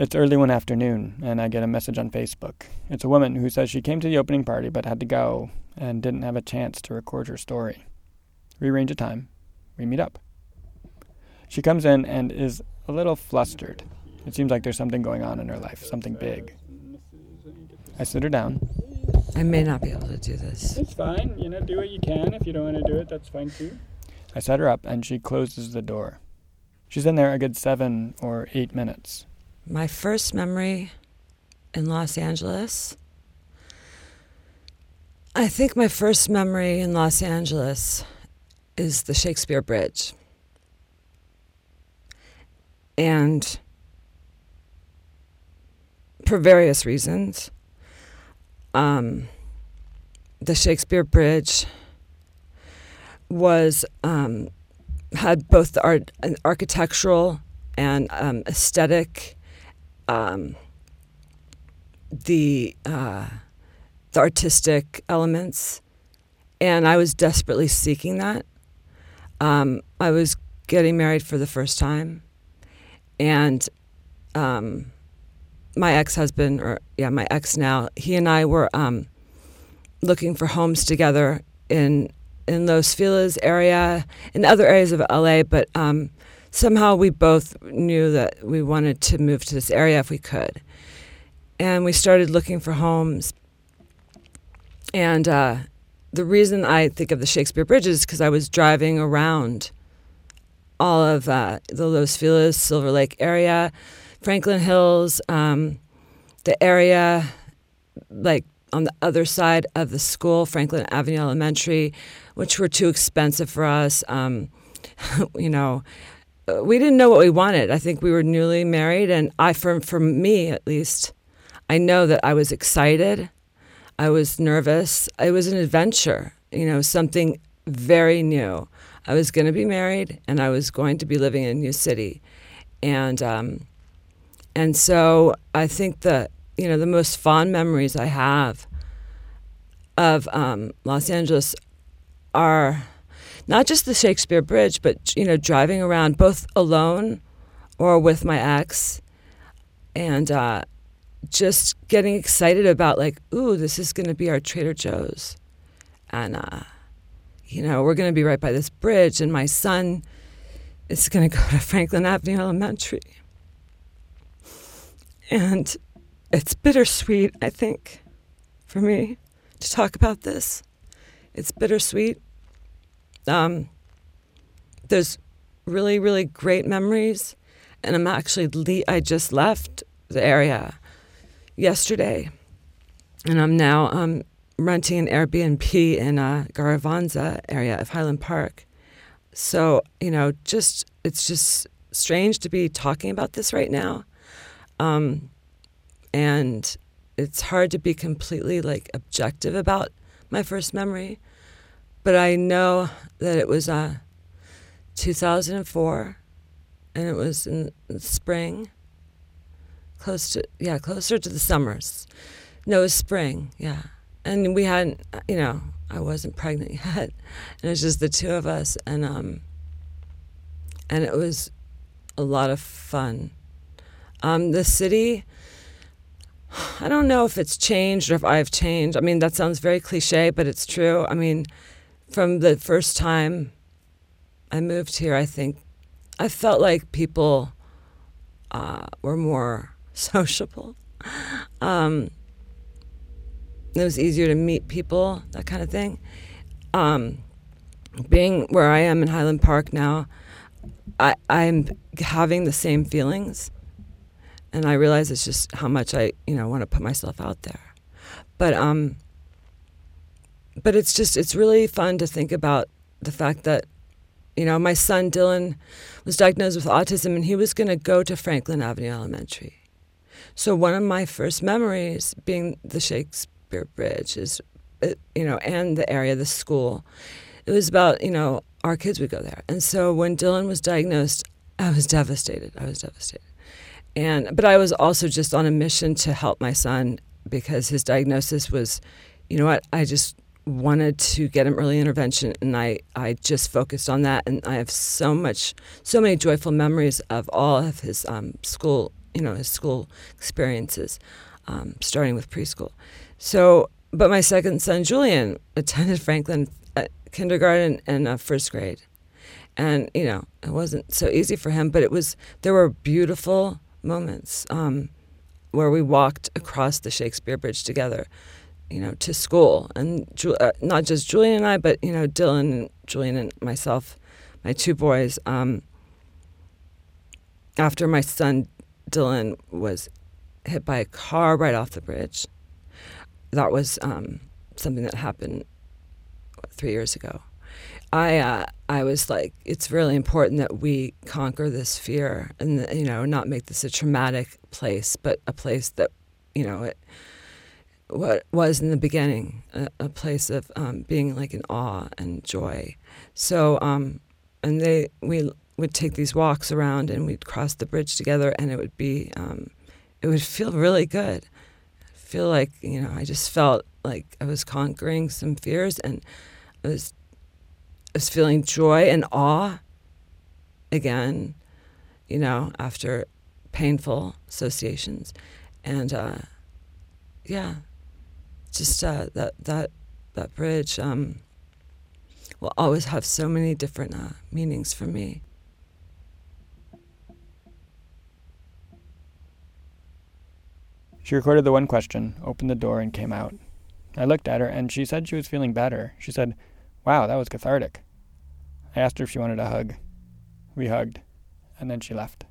It's early one afternoon, and I get a message on Facebook. It's a woman who says she came to the opening party but had to go and didn't have a chance to record her story. We arrange a time. We meet up. She comes in and is a little flustered. It seems like there's something going on in her life, something big. I sit her down. I may not be able to do this. It's fine. You know, do what you can. If you don't want to do it, that's fine too. I set her up and she closes the door. She's in there a good seven or eight minutes. My first memory in Los Angeles. I think my first memory in Los Angeles is the Shakespeare Bridge. And for various reasons, um, the Shakespeare Bridge was um, had both the art, architectural and um, aesthetic, um, the uh, the artistic elements, and I was desperately seeking that. Um, I was getting married for the first time, and um, my ex-husband, or yeah, my ex now, he and I were um, looking for homes together in in Los Feliz area, in other areas of LA, but um, somehow we both knew that we wanted to move to this area if we could, and we started looking for homes. And uh, the reason I think of the Shakespeare Bridge is because I was driving around all of uh, the Los Feliz, Silver Lake area, Franklin Hills, um, the area like on the other side of the school, Franklin Avenue Elementary, which were too expensive for us. Um, you know, we didn't know what we wanted. I think we were newly married, and I, for for me at least, I know that I was excited. I was nervous. It was an adventure, you know, something very new. I was going to be married and I was going to be living in a new city. And, um, and so I think that, you know, the most fond memories I have of um, Los Angeles are not just the Shakespeare Bridge, but, you know, driving around both alone or with my ex. And, uh, just getting excited about like, ooh, this is going to be our Trader Joe's, and uh, you know, we're going to be right by this bridge, and my son is going to go to Franklin Avenue Elementary, and it's bittersweet, I think, for me to talk about this. It's bittersweet. Um, there's really, really great memories, and I'm actually le- I just left the area yesterday, and I'm now um, renting an Airbnb in uh, Garvanza area of Highland Park. So you know, just it's just strange to be talking about this right now, um, and it's hard to be completely like objective about my first memory, but I know that it was uh, 2004, and it was in spring close to yeah closer to the summers. No it was spring yeah. And we hadn't you know i wasn't pregnant yet. And it was just the two of us and um and it was a lot of fun. Um the city i don't know if it's changed or if i've changed. I mean that sounds very cliche but it's true. I mean from the first time i moved here i think i felt like people uh, were more sociable. Um, it was easier to meet people, that kind of thing. Um, being where I am in Highland Park now, I, I'm having the same feelings, and I realize it's just how much I, you know, want to put myself out there. But um, but it's just it's really fun to think about the fact that, you know, my son Dylan was diagnosed with autism, and he was going to go to Franklin Avenue Elementary so one of my first memories being the Shakespeare Bridge is, uh, you know, and the area, the school. It was about, you know, our kids would go there. And so when Dylan was diagnosed, I was devastated. I was devastated. And but I was also just on a mission to help my son because his diagnosis was, you know what, I just wanted to get him early intervention and I, I just focused on that and I have so much so many joyful memories of all of his um, school you know his school experiences, um, starting with preschool. So, but my second son Julian attended Franklin kindergarten and uh, first grade, and you know it wasn't so easy for him, but it was there were beautiful moments um, where we walked across the Shakespeare Bridge together, you know, to school, and uh, not just Julian and I, but you know Dylan and Julian and myself, my two boys. Um, after my son Dylan was hit by a car right off the bridge, that was um, something that happened what, three years ago. I uh, I was like, it's really important that we conquer this fear and you know not make this a traumatic place, but a place that you know it what was in the beginning a, a place of um, being like in awe and joy. So um, and they we would take these walks around and we'd cross the bridge together and it would be um, it would feel really good. I feel like you know I just felt like I was conquering some fears and I was I was feeling joy and awe again, you know, after painful associations. And uh, yeah, just uh, that, that, that bridge um, will always have so many different uh, meanings for me. She recorded the one question, opened the door, and came out. I looked at her, and she said she was feeling better. She said, Wow, that was cathartic. I asked her if she wanted a hug. We hugged, and then she left.